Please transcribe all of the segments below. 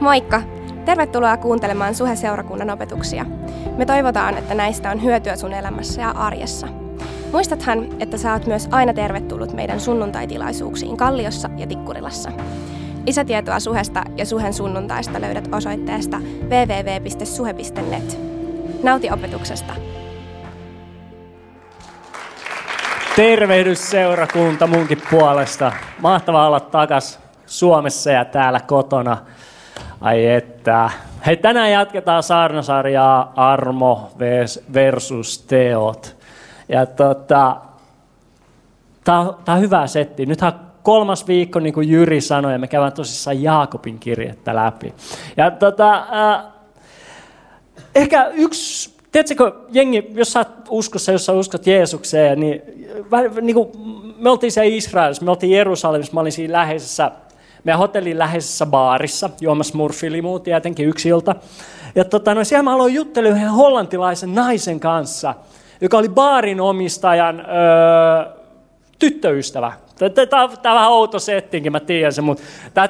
Moikka! Tervetuloa kuuntelemaan Suhe-seurakunnan opetuksia. Me toivotaan, että näistä on hyötyä sun elämässä ja arjessa. Muistathan, että sä oot myös aina tervetullut meidän sunnuntaitilaisuuksiin Kalliossa ja Tikkurilassa. Lisätietoa Suhesta ja Suhen sunnuntaista löydät osoitteesta www.suhe.net. Nauti opetuksesta! Tervehdys seurakunta munkin puolesta. Mahtavaa olla takas Suomessa ja täällä kotona. Ai että. Hei, tänään jatketaan saarnasarjaa Armo versus Teot. Ja tota, tää on hyvä setti. Nythän kolmas viikko, niin kuin Jyri sanoi, ja me käydään tosissaan Jaakobin kirjettä läpi. Ja tota, äh, ehkä yksi Tiedätkö, jengi, jos sä uskossa, jos sä uskot Jeesukseen, niin, niin kuin, me oltiin siellä Israelissa, me oltiin Jerusalemissa, mä olin siinä läheisessä meidän hotellin läheisessä baarissa, juomassa murfilimua tietenkin yksi ilta. Ja tota, no, siellä mä aloin juttelemaan yhden hollantilaisen naisen kanssa, joka oli baarin omistajan öö, tyttöystävä. Tämä on vähän outo settinkin, mä tiedän sen, mutta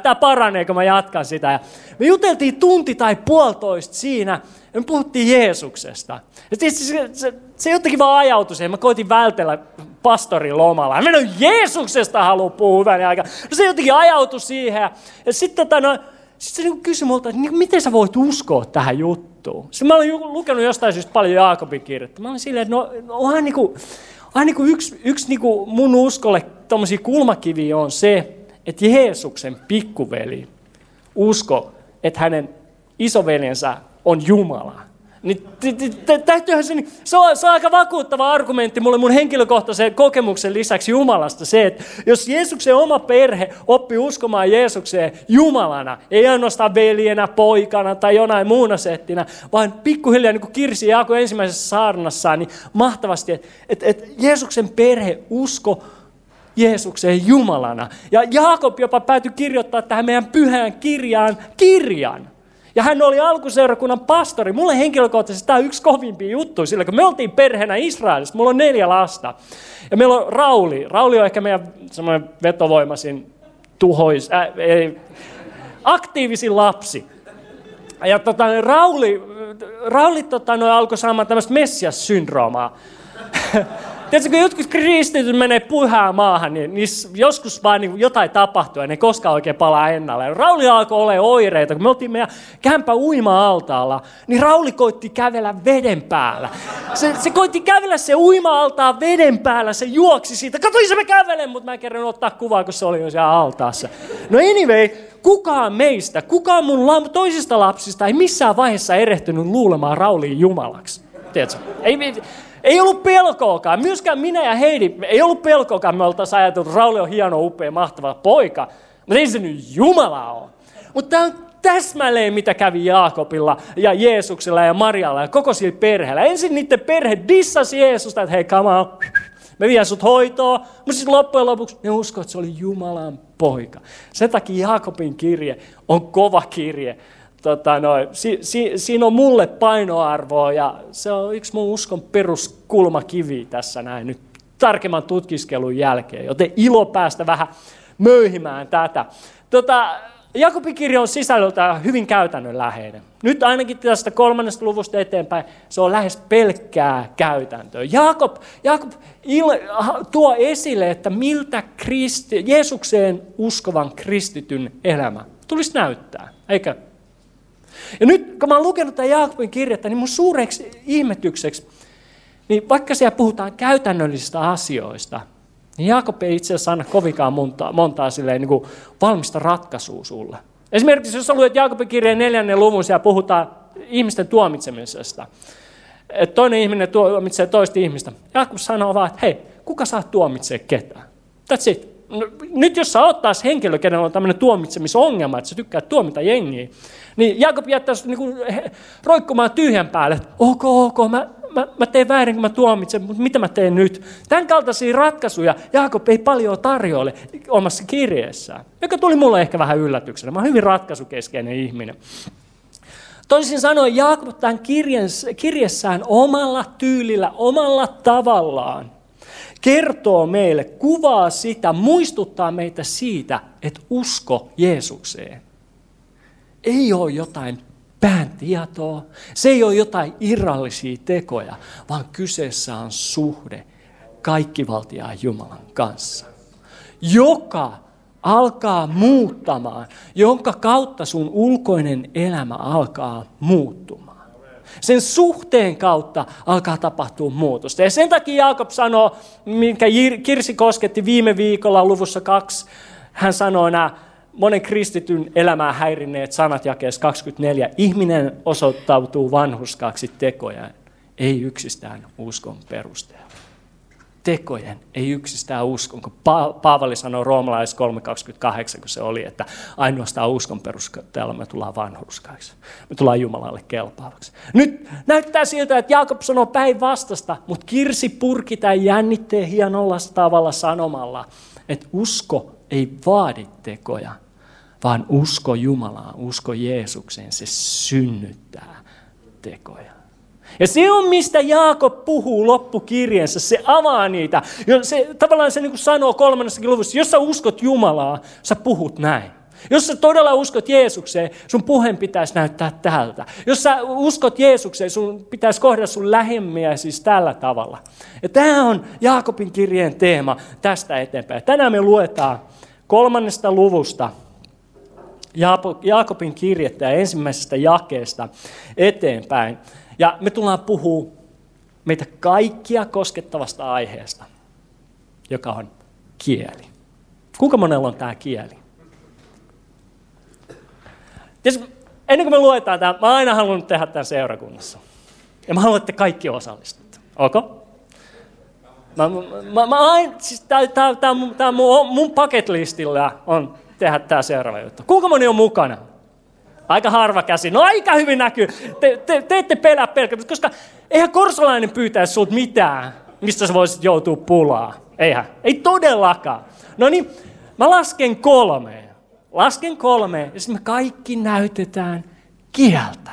tämä paranee, kun mä jatkan sitä. Ja me juteltiin tunti tai puolitoista siinä, ja me puhuttiin Jeesuksesta. Ja se, se, se, se jotenkin vaan ajautui siihen. Mä koitin vältellä pastorin lomalla. Mä en Jeesuksesta halua puhua hyvän aika. No se jotenkin ajautui siihen. Ja sitten tota, no, sit se niin kysyi multa, että niin, miten sä voit uskoa tähän juttuun. Sitten mä olin lukenut jostain syystä paljon Jaakobin kirjettä. Mä olin silleen, että no, no onhan niin kuin, onhan niin kuin yksi, yksi niin kuin mun uskolle tommosia kulmakiviä on se, että Jeesuksen pikkuveli usko, että hänen isoveljensä on Jumala. Niin, täytyyhän se, se, on, se on aika vakuuttava argumentti mulle mun henkilökohtaisen kokemuksen lisäksi Jumalasta se, että jos Jeesuksen oma perhe oppi uskomaan Jeesukseen Jumalana, ei ainoastaan veljenä, poikana tai jonain muuna settinä, vaan pikkuhiljaa niin kuin Kirsi Jaako ensimmäisessä saarnassaan, niin mahtavasti, että et, et Jeesuksen perhe usko Jeesukseen Jumalana. Ja Jaakob jopa päätyi kirjoittaa tähän meidän pyhään kirjaan kirjan. Ja hän oli alkuseurakunnan pastori. Mulle henkilökohtaisesti tämä on yksi kovimpia juttuja, sillä kun me oltiin perheenä Israelissa, mulla on neljä lasta. Ja meillä on Rauli. Rauli on ehkä meidän semmoinen vetovoimaisin tuhois, äh, ei, aktiivisin lapsi. Ja tota, Rauli, Rauli tota, alkoi saamaan tämmöistä messias-syndroomaa. Tiedätkö, kun jotkut kristityt menee pyhään maahan, niin, niin joskus vaan niin jotain tapahtuu ja ne koskaan oikein palaa ennalle. Rauli alkoi olla oireita. Kun me oltiin meidän kämpä uima-altaalla, niin Rauli koitti kävellä veden päällä. Se, se koitti kävellä se uima-altaan veden päällä, se juoksi siitä. Kato, se mä kävelen, mutta mä en kerran ottaa kuvaa, kun se oli jo siellä altaassa. No anyway, kukaan meistä, kukaan mun toisista lapsista ei missään vaiheessa erehtynyt luulemaan Rauliin Jumalaksi. Tiedätkö? Ei, ei ollut pelkoakaan. Myöskään minä ja Heidi, ei ollut pelkoakaan. Me oltaisiin ajateltu, että Rauli on hieno, upea, mahtava poika. Mutta ei se nyt Jumala ole. Mutta tämä on täsmälleen, mitä kävi Jaakobilla ja Jeesuksella ja Marialla ja koko sillä perheellä. Ensin niiden perhe dissasi Jeesusta, että hei, on, me vie sut hoitoa, mutta sitten loppujen lopuksi ne uskoo, että se oli Jumalan poika. Sen takia Jaakobin kirje on kova kirje tota, no, si, si, siinä on mulle painoarvoa ja se on yksi mun uskon peruskulmakivi tässä näin nyt tarkemman tutkiskelun jälkeen, joten ilo päästä vähän möyhimään tätä. Tota, Jakobin kirja on sisällöltä hyvin käytännönläheinen. Nyt ainakin tästä kolmannesta luvusta eteenpäin se on lähes pelkkää käytäntöä. Jakob, Jakob il, tuo esille, että miltä Kristi, Jeesukseen uskovan kristityn elämä tulisi näyttää, eikö? Ja nyt kun mä oon lukenut tämän Jaakobin kirjettä, niin mun suureksi ihmetykseksi, niin vaikka siellä puhutaan käytännöllisistä asioista, niin Jaakob ei itse asiassa anna kovinkaan montaa, montaa silleen, niin kuin valmista ratkaisua sulle. Esimerkiksi jos luet Jaakobin kirjeen neljännen luvun, siellä puhutaan ihmisten tuomitsemisesta. Että toinen ihminen tuomitsee toista ihmistä. Jaakob sanoo vaan, että hei, kuka saa tuomitsee ketään? That's it. No, nyt jos sä oot taas henkilö, kenellä on tämmöinen tuomitsemisongelma, että sä tykkää tuomita jengiä, niin Jaakob jättäisi niin roikkumaan tyhjän päälle, että ok, ok, mä, mä, mä teen väärin, kun mä tuomitsen, mutta mitä mä teen nyt? Tämän kaltaisia ratkaisuja Jaakob ei paljon tarjoile omassa kirjeessään, joka tuli mulle ehkä vähän yllätyksenä. Mä oon hyvin ratkaisukeskeinen ihminen. Toisin sanoen Jaakob tämän kirjessään omalla tyylillä, omalla tavallaan kertoo meille, kuvaa sitä, muistuttaa meitä siitä, että usko Jeesukseen ei ole jotain pään tietoa, se ei ole jotain irrallisia tekoja, vaan kyseessä on suhde kaikkivaltiaan Jumalan kanssa, joka alkaa muuttamaan, jonka kautta sun ulkoinen elämä alkaa muuttumaan. Sen suhteen kautta alkaa tapahtua muutosta. Ja sen takia Jaakob sanoo, minkä Kirsi kosketti viime viikolla luvussa kaksi, hän sanoo nämä monen kristityn elämää häirinneet sanat jakeessa 24. Ihminen osoittautuu vanhuskaaksi tekoja, ei yksistään uskon perusteella. Tekojen, ei yksistään uskon, kun pa- Paavali sanoi roomalais 3.28, kun se oli, että ainoastaan uskon perusteella me tullaan vanhuskaiksi. Me tullaan Jumalalle kelpaavaksi. Nyt näyttää siltä, että Jaakob sanoo päinvastasta, mutta Kirsi purki tämän jännitteen hienolla tavalla sanomalla, että usko ei vaadi tekoja, vaan usko Jumalaan, usko Jeesukseen, se synnyttää tekoja. Ja se on, mistä Jaakob puhuu loppukirjeensä. Se avaa niitä. Se, tavallaan se niin kuin sanoo kolmannessakin luvussa, jos sä uskot Jumalaa, sä puhut näin. Jos sä todella uskot Jeesukseen, sun puheen pitäisi näyttää tältä. Jos sä uskot Jeesukseen, sun pitäisi kohdata sun lähemmiä siis tällä tavalla. Ja tämä on Jaakobin kirjeen teema tästä eteenpäin. Tänään me luetaan kolmannesta luvusta Jaakobin kirjettä ja ensimmäisestä jakeesta eteenpäin. Ja me tullaan puhua meitä kaikkia koskettavasta aiheesta, joka on kieli. Kuinka monella on tämä kieli? Tietysti, ennen kuin me luetaan tämä, mä aina halunnut tehdä tämän seurakunnassa. Ja mä haluan, että kaikki osallistutte. Okay? Mä, mä, mä aina, siis tää, tää, tää, tää mun, mun bucket listillä on tehdä tämä seuraava juttu. Kuinka moni on mukana? Aika harva käsi. No aika hyvin näkyy. Te, te, te ette pelää pelkästään, koska eihän korsolainen pyytäisi sinulta mitään, mistä sä voisit joutua pulaa. Eihän. Ei todellakaan. No niin, mä lasken kolmeen. Lasken kolmeen ja sitten me kaikki näytetään kieltä.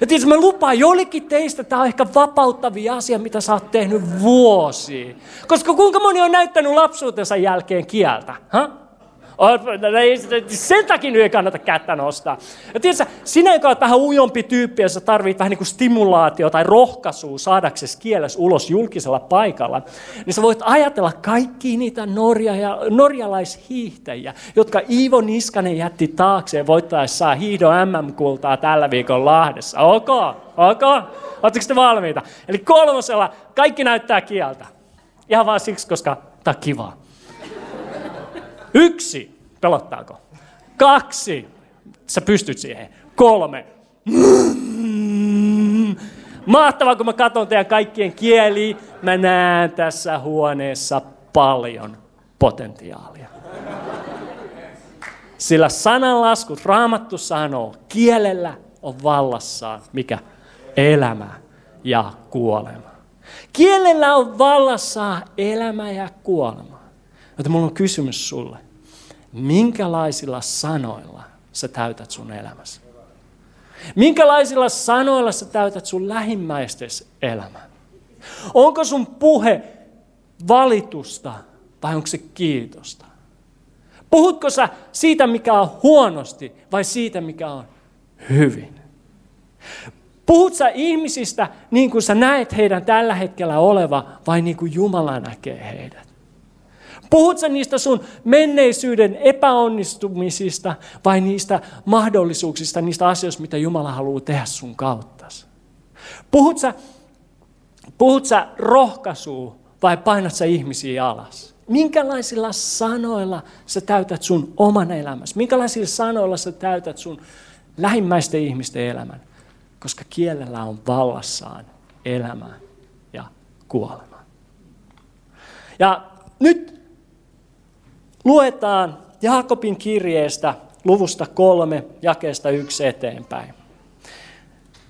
Ja tietysti mä lupaan, jollekin teistä tämä on ehkä vapauttavia asia, mitä sä oot tehnyt vuosia. Koska kuinka moni on näyttänyt lapsuutensa jälkeen kieltä? Ha? Sen takia ei kannata kättä nostaa. Ja tiedätkö, sinä, joka olet vähän ujompi tyyppi, ja sä vähän niin kuin stimulaatio tai rohkaisua saadaksesi kielessä ulos julkisella paikalla, niin sä voit ajatella kaikki niitä norja- ja, norjalaishiihtäjiä, jotka Iivo Niskanen jätti taakseen voittaessaan hiihdo MM-kultaa tällä viikon Lahdessa. Ok, ok. Oletteko te valmiita? Eli kolmosella kaikki näyttää kieltä. Ihan vaan siksi, koska tämä on kivaa. Yksi, pelottaako? Kaksi, sä pystyt siihen. Kolme, Mahtavaa, kun mä katson teidän kaikkien kieli, mä näen tässä huoneessa paljon potentiaalia. Sillä sananlaskut, raamattu sanoo, kielellä on vallassaan, mikä? Elämä ja kuolema. Kielellä on vallassaan elämä ja kuolema. Joten mulla on kysymys sulle. Minkälaisilla sanoilla sä täytät sun elämässä? Minkälaisilla sanoilla sä täytät sun lähimmäistes elämän? Onko sun puhe valitusta vai onko se kiitosta? Puhutko sä siitä, mikä on huonosti vai siitä, mikä on hyvin? Puhut sä ihmisistä niin kuin sä näet heidän tällä hetkellä oleva vai niin kuin Jumala näkee heidät? Puhut sä niistä sun menneisyyden epäonnistumisista vai niistä mahdollisuuksista, niistä asioista, mitä Jumala haluaa tehdä sun kautta? Puhut sä, puhut sä rohkaisua vai painat sä ihmisiä alas? Minkälaisilla sanoilla sä täytät sun oman elämässä? Minkälaisilla sanoilla sä täytät sun lähimmäisten ihmisten elämän? Koska kielellä on vallassaan elämä ja kuolema. Ja nyt Luetaan Jaakobin kirjeestä luvusta kolme, jakeesta yksi eteenpäin.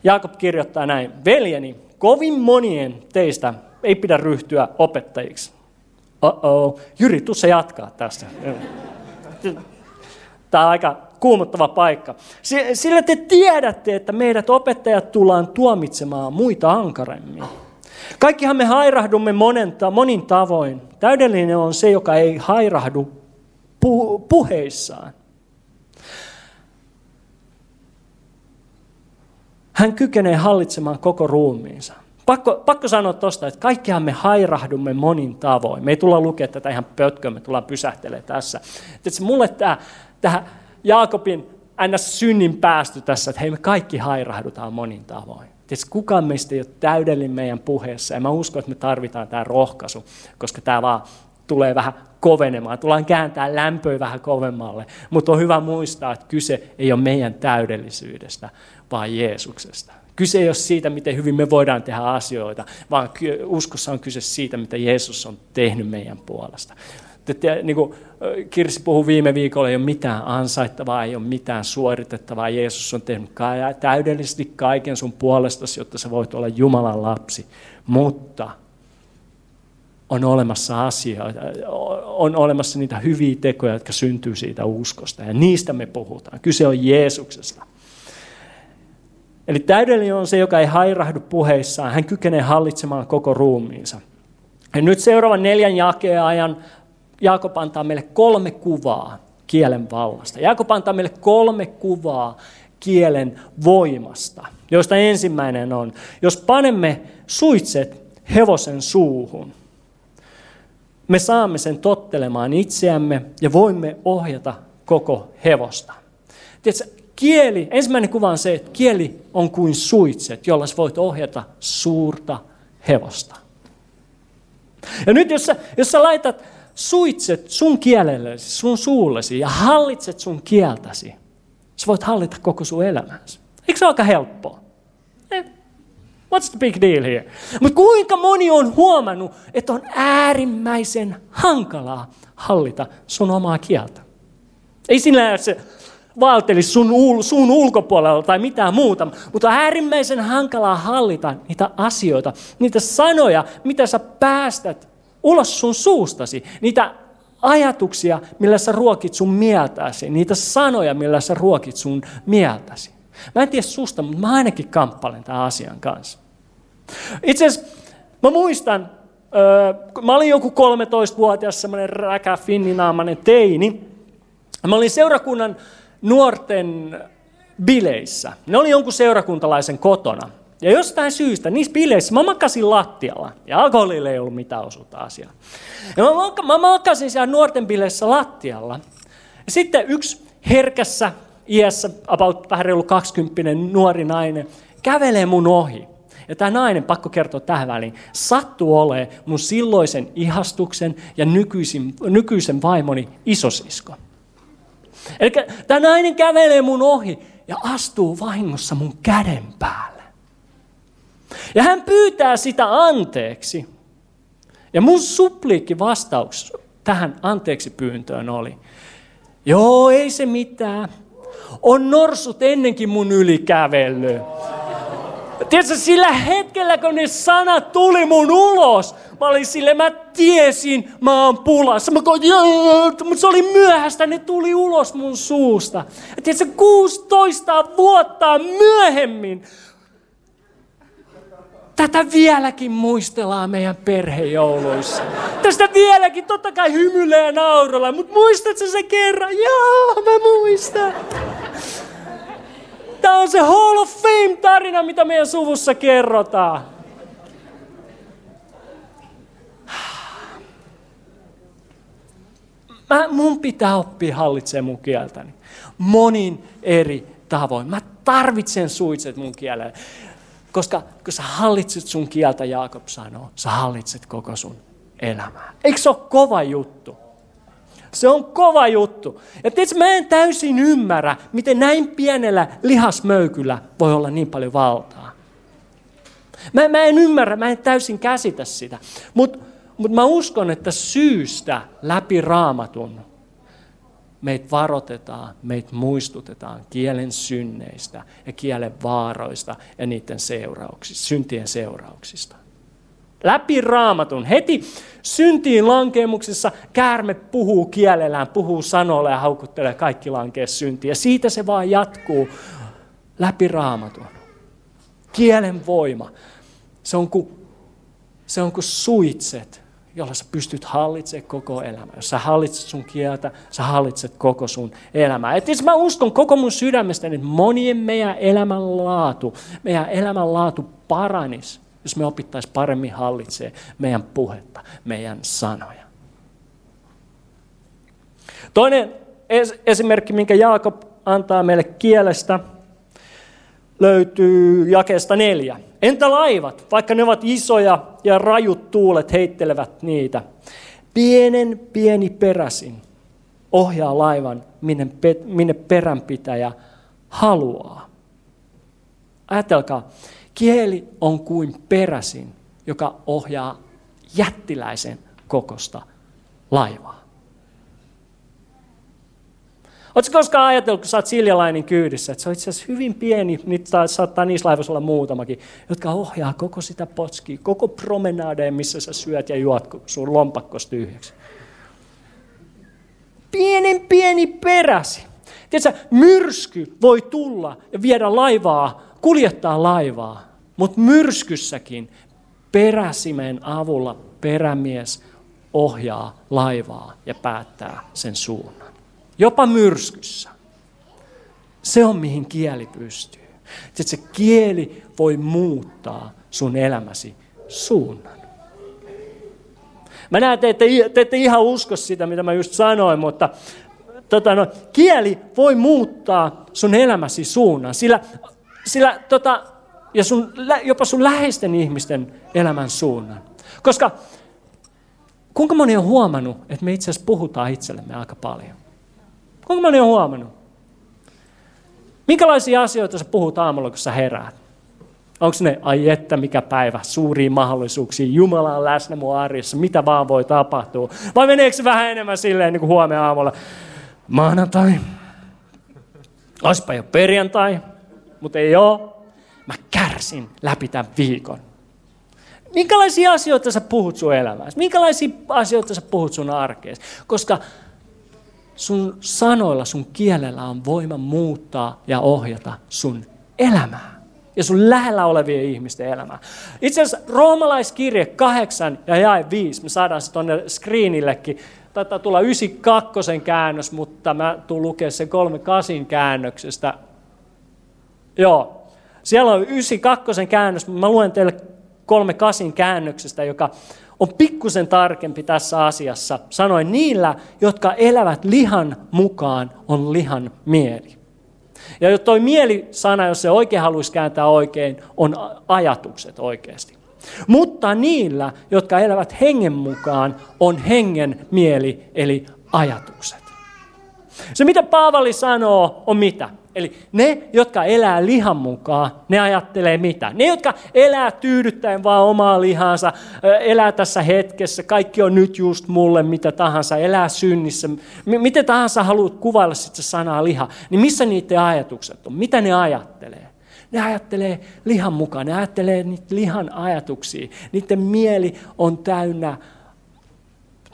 Jaakob kirjoittaa näin, veljeni, kovin monien teistä ei pidä ryhtyä opettajiksi. Uh-oh. Jyri, tuossa jatkaa tästä. Tämä on aika kuumottava paikka. Sillä te tiedätte, että meidät opettajat tullaan tuomitsemaan muita ankaremmin. Kaikkihan me hairahdumme monen, monin tavoin. Täydellinen on se, joka ei hairahdu puheissaan. hän kykenee hallitsemaan koko ruumiinsa. Pakko, pakko sanoa tuosta, että kaikkihan me hairahdumme monin tavoin. Me ei tulla lukea tätä ihan pötköä, me tullaan pysähtelemään tässä. Tietysti mulle tämä, tämä Jaakobin ns. synnin päästy tässä, että hei me kaikki hairahdutaan monin tavoin. Tietysti kukaan meistä ei ole täydellinen meidän puheessa, ja mä uskon, että me tarvitaan tämä rohkaisu, koska tämä vaan tulee vähän kovenemaan. Tullaan kääntää lämpöä vähän kovemmalle. Mutta on hyvä muistaa, että kyse ei ole meidän täydellisyydestä, vaan Jeesuksesta. Kyse ei ole siitä, miten hyvin me voidaan tehdä asioita, vaan uskossa on kyse siitä, mitä Jeesus on tehnyt meidän puolesta. Niin kuin Kirsi puhui viime viikolla, ei ole mitään ansaittavaa, ei ole mitään suoritettavaa. Jeesus on tehnyt täydellisesti kaiken sun puolestasi, jotta sä voit olla Jumalan lapsi. Mutta on olemassa asioita, on olemassa niitä hyviä tekoja, jotka syntyy siitä uskosta. Ja niistä me puhutaan. Kyse on Jeesuksesta. Eli täydellinen on se, joka ei hairahdu puheissaan. Hän kykenee hallitsemaan koko ruumiinsa. Ja nyt seuraavan neljän jakeen ajan Jaakob antaa meille kolme kuvaa kielen vallasta. Jaakob antaa meille kolme kuvaa kielen voimasta, joista ensimmäinen on, jos panemme suitset hevosen suuhun, me saamme sen tottelemaan itseämme ja voimme ohjata koko hevosta. Tiedätkö, kieli, ensimmäinen kuva on se, että kieli on kuin suitset, jolla voit ohjata suurta hevosta. Ja nyt jos sä, jos sä laitat suitset sun kielellesi, sun suullesi ja hallitset sun kieltäsi, sä voit hallita koko sun elämänsä. Eikö se ole aika helppoa? What's the big deal here? Mutta kuinka moni on huomannut, että on äärimmäisen hankalaa hallita sun omaa kieltä? Ei sinä se vaeltelisi sun, sun ulkopuolella tai mitään muuta, mutta äärimmäisen hankalaa hallita niitä asioita, niitä sanoja, mitä sä päästät ulos sun suustasi, niitä ajatuksia, millä sä ruokit sun mieltäsi, niitä sanoja, millä sä ruokit sun mieltäsi. Mä en tiedä susta, mutta mä ainakin kamppailen tämän asian kanssa. Itse asiassa mä muistan, mä olin joku 13-vuotias, semmoinen räkä finninaamainen teini. Mä olin seurakunnan nuorten bileissä. Ne oli jonkun seurakuntalaisen kotona. Ja jostain syystä niissä bileissä mä makasin lattialla. Ja alkoholille ei ollut mitään osuutta asiaa. Ja mä, mä makasin siellä nuorten bileissä lattialla. Ja sitten yksi herkässä iässä, about vähän reilu 20 nuori nainen, kävelee mun ohi. Ja tämä nainen, pakko kertoa tähän väliin, sattuu olemaan mun silloisen ihastuksen ja nykyisin, nykyisen vaimoni isosisko. Eli tämä nainen kävelee mun ohi ja astuu vahingossa mun käden päälle. Ja hän pyytää sitä anteeksi. Ja mun supliikki vastaus tähän anteeksi pyyntöön oli, joo, ei se mitään. On norsut ennenkin mun yli kävellyt. Tiedätkö, sillä hetkellä, kun ne sanat tuli mun ulos, mä olin sille, mä tiesin, mä oon pulassa. Mä mutta se oli myöhäistä, ne tuli ulos mun suusta. Tiedätkö, 16 vuotta myöhemmin, Tätä vieläkin muistellaan meidän perhejouluissa. Tästä vieläkin totta kai hymyilee ja nauralla, mutta muistatko se kerran? Joo, mä muistan. Tämä on se Hall of Fame-tarina, mitä meidän suvussa kerrotaan. Mä, mun pitää oppia hallitsemaan mun kieltäni. Monin eri tavoin. Mä tarvitsen suitset mun kielelle. Koska kun sä hallitset sun kieltä, Jaakob sanoo, sä hallitset koko sun elämää. Eikö se ole kova juttu? Se on kova juttu. Ja tiedätkö, mä en täysin ymmärrä, miten näin pienellä lihasmöykyllä voi olla niin paljon valtaa. Mä, mä en ymmärrä, mä en täysin käsitä sitä. Mutta mut mä uskon, että syystä läpi raamatun meitä varoitetaan, meitä muistutetaan kielen synneistä ja kielen vaaroista ja niiden seurauksista, syntien seurauksista. Läpi raamatun. Heti syntiin lankemuksessa käärme puhuu kielellään, puhuu sanoilla ja haukuttelee kaikki lankee syntiin. Ja siitä se vaan jatkuu läpi raamatun. Kielen voima. Se on kuin, se on kuin suitset, jolla sä pystyt hallitsemaan koko elämää. Jos sä hallitset sun kieltä, sä hallitset koko sun elämää. Et mä uskon koko mun sydämestäni, että monien meidän elämänlaatu, meidän elämänlaatu paranis, jos me opittaisiin paremmin hallitsemaan meidän puhetta, meidän sanoja. Toinen esimerkki, minkä Jaakob antaa meille kielestä, löytyy jakeesta neljä. Entä laivat, vaikka ne ovat isoja ja rajut tuulet heittelevät niitä? Pienen pieni peräsin ohjaa laivan, minne, minne peränpitäjä haluaa. Ajatelkaa, kieli on kuin peräsin, joka ohjaa jättiläisen kokosta laivaa. Oletko koskaan ajatellut, kun sä oot siljalainen kyydissä, että se on itse asiassa hyvin pieni, niitä saattaa niissä laivoissa olla muutamakin, jotka ohjaa koko sitä potskia, koko promenadeen, missä sä syöt ja juot sun lompakkos tyhjäksi. Pienen pieni peräsi. Tiedätkö, myrsky voi tulla ja viedä laivaa, kuljettaa laivaa, mutta myrskyssäkin peräsimen avulla perämies ohjaa laivaa ja päättää sen suunnan. Jopa myrskyssä. Se on mihin kieli pystyy. Että se kieli voi muuttaa sun elämäsi suunnan. Mä näen, te, te ette ihan usko sitä, mitä mä just sanoin, mutta tota, no, kieli voi muuttaa sun elämäsi suunnan. Sillä, sillä tota, ja sun, jopa sun läheisten ihmisten elämän suunnan. Koska kuinka moni on huomannut, että me itse asiassa puhutaan itsellemme aika paljon? Kuinka moni on huomannut? Minkälaisia asioita sä puhut aamulla, kun sä heräät? Onko ne, ai että mikä päivä, suuria mahdollisuuksia, Jumala on läsnä mun arjessa, mitä vaan voi tapahtua? Vai meneekö se vähän enemmän silleen niin kuin huomenna aamulla? Maanantai, olisipa jo perjantai, mutta ei ole. Mä kärsin läpi tämän viikon. Minkälaisia asioita sä puhut sun elämässä? Minkälaisia asioita sä puhut sun arkeessa? Koska sun sanoilla, sun kielellä on voima muuttaa ja ohjata sun elämää ja sun lähellä olevien ihmisten elämää. Itse asiassa roomalaiskirje 8 ja jae 5, me saadaan se tuonne screenillekin, taitaa tulla 92 käännös, mutta mä tuun lukea sen 38 käännöksestä. Joo, siellä on 92 käännös, mä luen teille 38 käännöksestä, joka on pikkusen tarkempi tässä asiassa. Sanoin, niillä, jotka elävät lihan mukaan, on lihan mieli. Ja toi mieli-sana, jos se oikein haluaisi kääntää oikein, on ajatukset oikeasti. Mutta niillä, jotka elävät hengen mukaan, on hengen mieli, eli ajatukset. Se, mitä Paavali sanoo, on mitä? Eli ne, jotka elää lihan mukaan, ne ajattelee mitä? Ne, jotka elää tyydyttäen vaan omaa lihansa, elää tässä hetkessä, kaikki on nyt just mulle, mitä tahansa, elää synnissä, miten tahansa haluat kuvailla sitten sanaa liha, niin missä niiden ajatukset on? Mitä ne ajattelee? Ne ajattelee lihan mukaan, ne ajattelee niitä lihan ajatuksia. Niiden mieli on täynnä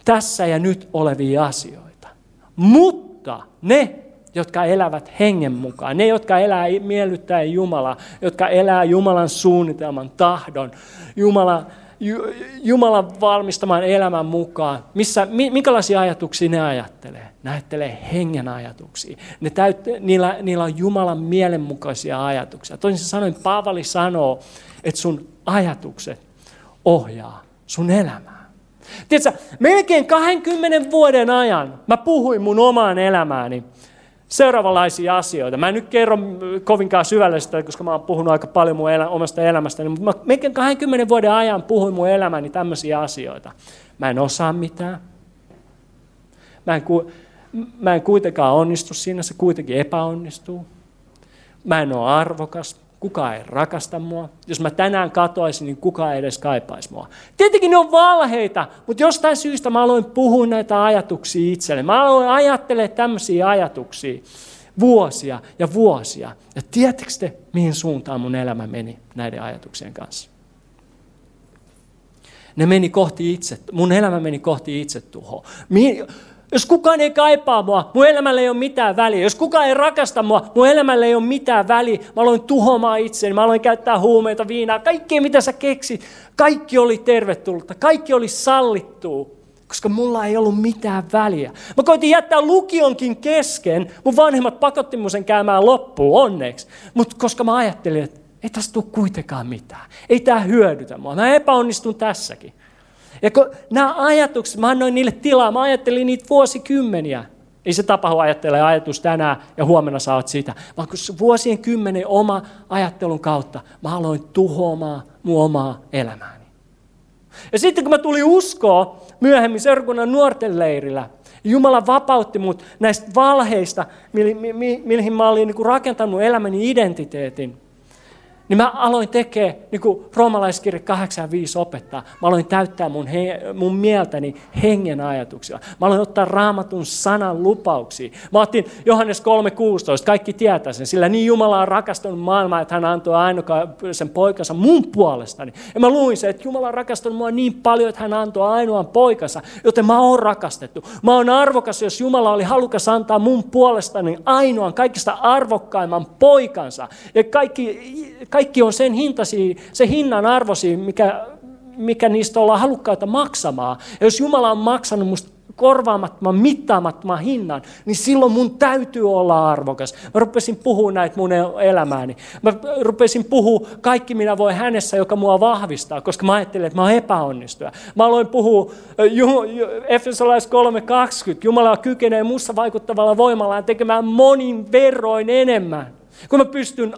tässä ja nyt olevia asioita. Mutta ne, jotka elävät hengen mukaan. Ne, jotka elää miellyttää Jumalaa, jotka elää Jumalan suunnitelman, tahdon, Jumala, Jumalan valmistaman elämän mukaan. Missä, minkälaisia ajatuksia ne ajattelee? Ne ajattelee hengen ajatuksia. Ne täyt, niillä, niillä on Jumalan mielenmukaisia ajatuksia. Toisin sanoen Paavali sanoo, että sun ajatukset ohjaa sun elämää. Tiedätkö, melkein 20 vuoden ajan mä puhuin mun omaan elämääni seuraavanlaisia asioita. Mä en nyt kerro kovinkaan syvällistä, koska mä oon puhunut aika paljon mun elä, omasta elämästäni, mutta mä melkein 20 vuoden ajan puhuin mun elämäni tämmöisiä asioita. Mä en osaa mitään. Mä en, ku, mä en kuitenkaan onnistu siinä, se kuitenkin epäonnistuu. Mä en ole arvokas kukaan ei rakasta mua. Jos mä tänään katoaisin, niin kukaan ei edes kaipaisi mua. Tietenkin ne on valheita, mutta jostain syystä mä aloin puhua näitä ajatuksia itselle. Mä aloin ajattelemaan tämmöisiä ajatuksia vuosia ja vuosia. Ja tiedättekö te, mihin suuntaan mun elämä meni näiden ajatuksien kanssa? Ne meni kohti itse, mun elämä meni kohti itsetuhoa. Jos kukaan ei kaipaa mua, mun elämällä ei ole mitään väliä. Jos kukaan ei rakasta mua, mun elämällä ei ole mitään väliä. Mä aloin tuhoamaan itseäni, mä aloin käyttää huumeita, viinaa, kaikkea mitä sä keksit. Kaikki oli tervetullutta, kaikki oli sallittua, koska mulla ei ollut mitään väliä. Mä koitin jättää lukionkin kesken, mun vanhemmat pakotti mun sen käymään loppuun, onneksi. Mutta koska mä ajattelin, että ei tästä tule kuitenkaan mitään. Ei tämä hyödytä mua. Mä epäonnistun tässäkin. Ja kun nämä ajatukset, mä annoin niille tilaa, mä ajattelin niitä vuosikymmeniä. Ei se tapahdu ajattele ajatus tänään ja huomenna saat sitä. Vaan kun vuosien kymmenen oma ajattelun kautta mä aloin tuhoamaan mun omaa elämääni. Ja sitten kun mä tulin uskoa myöhemmin seurakunnan nuorten leirillä, Jumala vapautti mut näistä valheista, mihin mä olin niin rakentanut elämäni identiteetin niin mä aloin tekemään, niin kuin roomalaiskirja 85 opettaa, mä aloin täyttää mun, he, mun mieltäni hengen ajatuksia. Mä aloin ottaa raamatun sanan lupauksia. Mä otin Johannes 3.16, kaikki tietää sen, sillä niin Jumala on rakastanut maailmaa, että hän antoi ainoa sen poikansa mun puolestani. Ja mä luin sen, että Jumala on rakastanut mua niin paljon, että hän antoi ainoan poikansa, joten mä oon rakastettu. Mä oon arvokas, jos Jumala oli halukas antaa mun puolestani ainoan, kaikista arvokkaimman poikansa. Ja kaikki, kaikki kaikki on sen hintasi, se hinnan arvosi, mikä, mikä niistä ollaan halukkaita maksamaan. Ja jos Jumala on maksanut musta korvaamattoman, mittaamattoman hinnan, niin silloin mun täytyy olla arvokas. Mä rupesin puhua näitä mun elämääni. Mä rupesin puhua kaikki minä voi hänessä, joka mua vahvistaa, koska mä ajattelin, että mä oon epäonnistuja. Mä aloin puhua Efesolais 3.20, Jumala kykenee mussa vaikuttavalla voimallaan tekemään monin verroin enemmän. Kun mä pystyn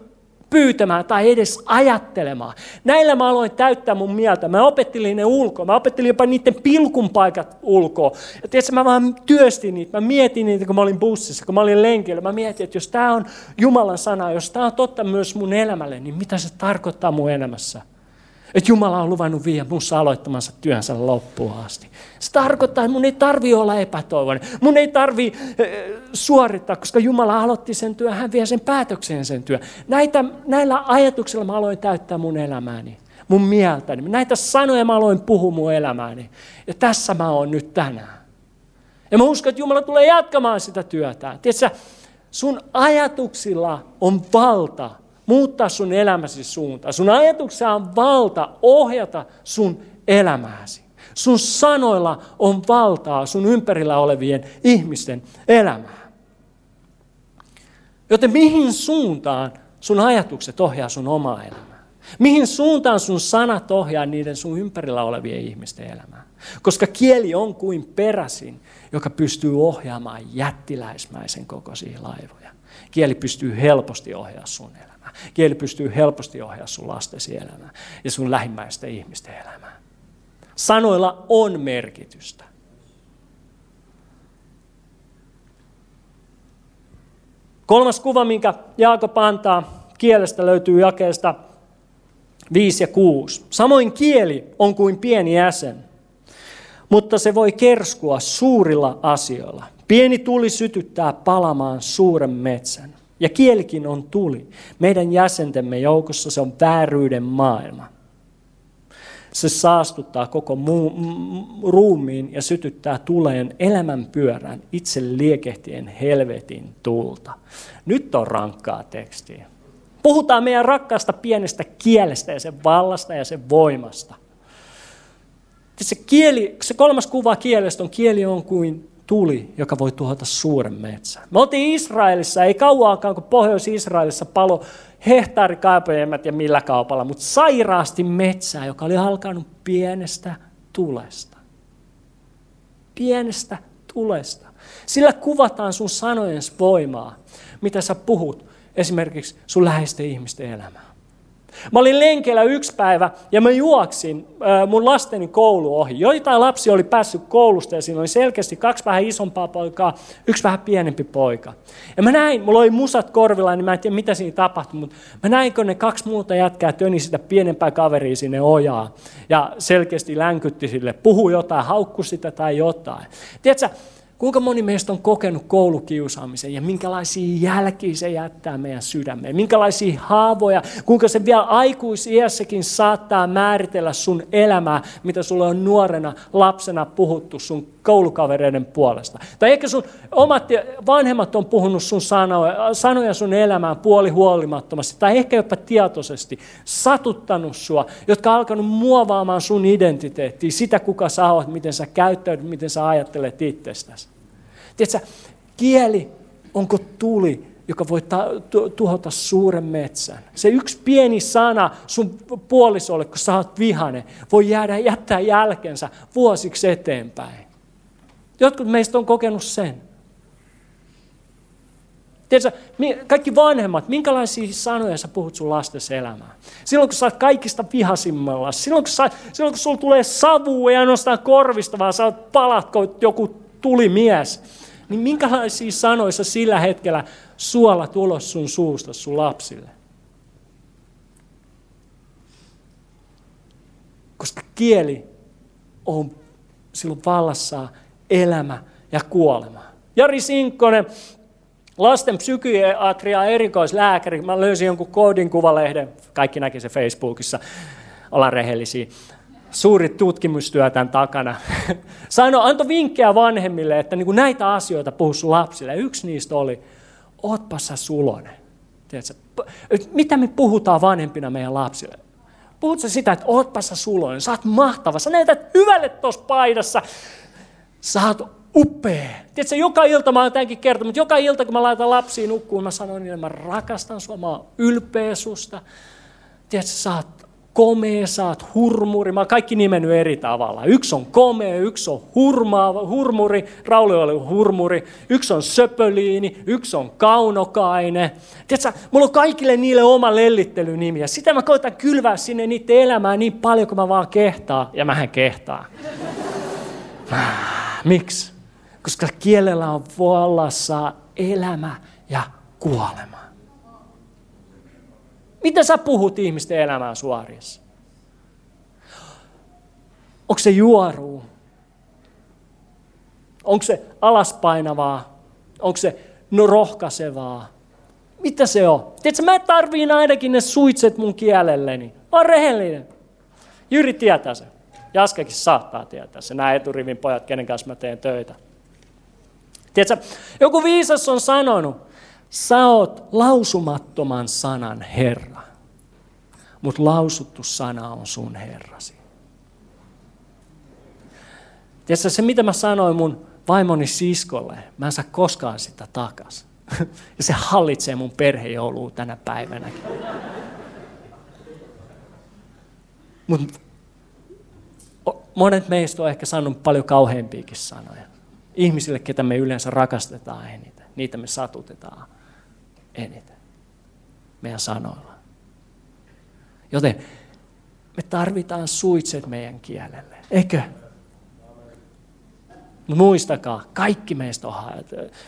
pyytämään tai edes ajattelemaan. Näillä mä aloin täyttää mun mieltä. Mä opettelin ne ulkoa. Mä opettelin jopa niiden pilkun paikat ulkoa. Ja tiedätkö, mä vaan työstin niitä. Mä mietin niitä, kun mä olin bussissa, kun mä olin lenkillä. Mä mietin, että jos tämä on Jumalan sana, jos tämä on totta myös mun elämälle, niin mitä se tarkoittaa mun elämässä? Että Jumala on luvannut viedä minussa aloittamansa työnsä loppuun asti. Se tarkoittaa, että mun ei tarvi olla epätoivoinen. Mun ei tarvi eh, suorittaa, koska Jumala aloitti sen työn, hän vie sen päätökseen sen työn. Näitä, näillä ajatuksilla mä aloin täyttää mun elämääni, mun mieltäni. Näitä sanoja mä aloin puhua mun elämääni. Ja tässä mä oon nyt tänään. Ja mä uskon, että Jumala tulee jatkamaan sitä työtä. Tiedätkö, sun ajatuksilla on valta muuttaa sun elämäsi suuntaa. Sun ajatuksessa on valta ohjata sun elämääsi. Sun sanoilla on valtaa sun ympärillä olevien ihmisten elämää. Joten mihin suuntaan sun ajatukset ohjaa sun omaa elämää? Mihin suuntaan sun sanat ohjaa niiden sun ympärillä olevien ihmisten elämää? Koska kieli on kuin peräsin, joka pystyy ohjaamaan jättiläismäisen kokoisia laivoja. Kieli pystyy helposti ohjaamaan sun elämää. Kieli pystyy helposti ohjaamaan sun lastesi elämää ja sun lähimmäisten ihmisten elämää. Sanoilla on merkitystä. Kolmas kuva, minkä Jaakob antaa kielestä, löytyy jakeesta 5 ja 6. Samoin kieli on kuin pieni jäsen, mutta se voi kerskua suurilla asioilla. Pieni tuli sytyttää palamaan suuren metsän. Ja kielikin on tuli. Meidän jäsentemme joukossa se on vääryyden maailma. Se saastuttaa koko muu, ruumiin ja sytyttää tuleen elämän pyörän itse liekehtien helvetin tulta. Nyt on rankkaa tekstiä. Puhutaan meidän rakkaasta pienestä kielestä ja sen vallasta ja sen voimasta. Se, kieli, se kolmas kuva kielestä on, kieli on kuin tuli, joka voi tuhota suuren metsän. Me oltiin Israelissa, ei kauaakaan kun Pohjois-Israelissa palo hehtaarikaapojemat ja millä kaupalla, mutta sairaasti metsää, joka oli alkanut pienestä tulesta. Pienestä tulesta. Sillä kuvataan sun sanojen voimaa, mitä sä puhut esimerkiksi sun läheisten ihmisten elämään. Mä olin lenkellä yksi päivä ja mä juoksin mun lasteni koulu ohi. Joitain lapsi oli päässyt koulusta ja siinä oli selkeästi kaksi vähän isompaa poikaa, yksi vähän pienempi poika. Ja mä näin, mulla oli musat korvilla, niin mä en tiedä mitä siinä tapahtui, mutta mä näin, kun ne kaksi muuta jätkää töni sitä pienempää kaveria sinne ojaa. Ja selkeästi länkytti sille, puhu jotain, haukku sitä tai jotain. Tiedätkö, Kuinka moni meistä on kokenut koulukiusaamisen ja minkälaisia jälkiä se jättää meidän sydämeen? Minkälaisia haavoja, kuinka se vielä aikuisiässäkin saattaa määritellä sun elämää, mitä sulle on nuorena lapsena puhuttu sun koulukavereiden puolesta. Tai ehkä sun omat vanhemmat on puhunut sun sanoja, sanoja sun elämään puoli huolimattomasti, tai ehkä jopa tietoisesti satuttanut sua, jotka on alkanut muovaamaan sun identiteettiä, sitä kuka sä oot, miten sä käyttäydyt, miten sä ajattelet itsestäsi. Tiedätkö, kieli onko tuli, joka voi tuhota suuren metsän. Se yksi pieni sana sun puolisolle, kun sä oot vihane, voi jäädä jättää jälkensä vuosiksi eteenpäin. Jotkut meistä on kokenut sen. Tiedätkö, kaikki vanhemmat, minkälaisia sanoja sä puhut sun lasten elämään? Silloin kun sä oot kaikista vihasimmalla, silloin kun, sä, silloin kun sulla tulee savu, ei ainoastaan korvista, vaan sä oot palatko joku tuli mies, niin minkälaisia sanoja sä sillä hetkellä suolat ulos sun suusta sun lapsille? Koska kieli on silloin vallassa elämä ja kuolema. Jari Sinkkonen, lasten psykiatria erikoislääkäri, mä löysin jonkun koodin kuvalehden, kaikki näki se Facebookissa, ollaan rehellisiä. Suuri tutkimustyö tämän takana. Sano, antoi vinkkejä vanhemmille, että niin kuin näitä asioita puhu lapsille. Yksi niistä oli, ootpa sä sulonen. Tiedätkö, mitä me puhutaan vanhempina meidän lapsille? Puhutko sitä, että ootpa sä sulonen, sä oot mahtava, sä näytät hyvälle tuossa paidassa, sä oot upea. Tiedätkö, joka ilta, mä oon tämänkin kertonut, mutta joka ilta kun mä laitan lapsiin nukkuun, mä sanon niille, mä rakastan sua, mä oon ylpeä susta. Tiedätkö, sä oot komea, sä oot hurmuri. Mä oon kaikki nimennyt eri tavalla. Yksi on komea, yksi on hurmaava, hurmuri, Rauli oli hurmuri. Yksi on söpöliini, yksi on kaunokainen. Tiedätkö, mulla on kaikille niille oma lellittelynimi. Ja sitä mä koitan kylvää sinne niiden elämää niin paljon kuin mä vaan kehtaa. Ja mähän kehtaa. Miksi? Koska kielellä on vallassa elämä ja kuolema. Mitä sä puhut ihmisten elämään suoriassa? Onko se juoruu? Onko se alaspainavaa? Onko se no rohkaisevaa? Mitä se on? Tiedätkö, mä tarviin ainakin ne suitset mun kielelleni. Mä oon rehellinen. Jyri tietää se. Jaskakin saattaa tietää se. Nämä eturivin pojat, kenen kanssa mä teen töitä. Tiedätkö, joku viisas on sanonut, sä oot lausumattoman sanan Herra, mutta lausuttu sana on sun Herrasi. Tiedätkö, se mitä mä sanoin mun vaimoni siskolle, mä en saa koskaan sitä takas. Ja se hallitsee mun perhejoulua tänä päivänäkin. Mutta monet meistä on ehkä sanonut paljon kauheampiakin sanoja. Ihmisille, ketä me yleensä rakastetaan eniten. Niitä me satutetaan eniten. Meidän sanoilla. Joten me tarvitaan suitset meidän kielelle. Eikö? Muistakaa, kaikki meistä on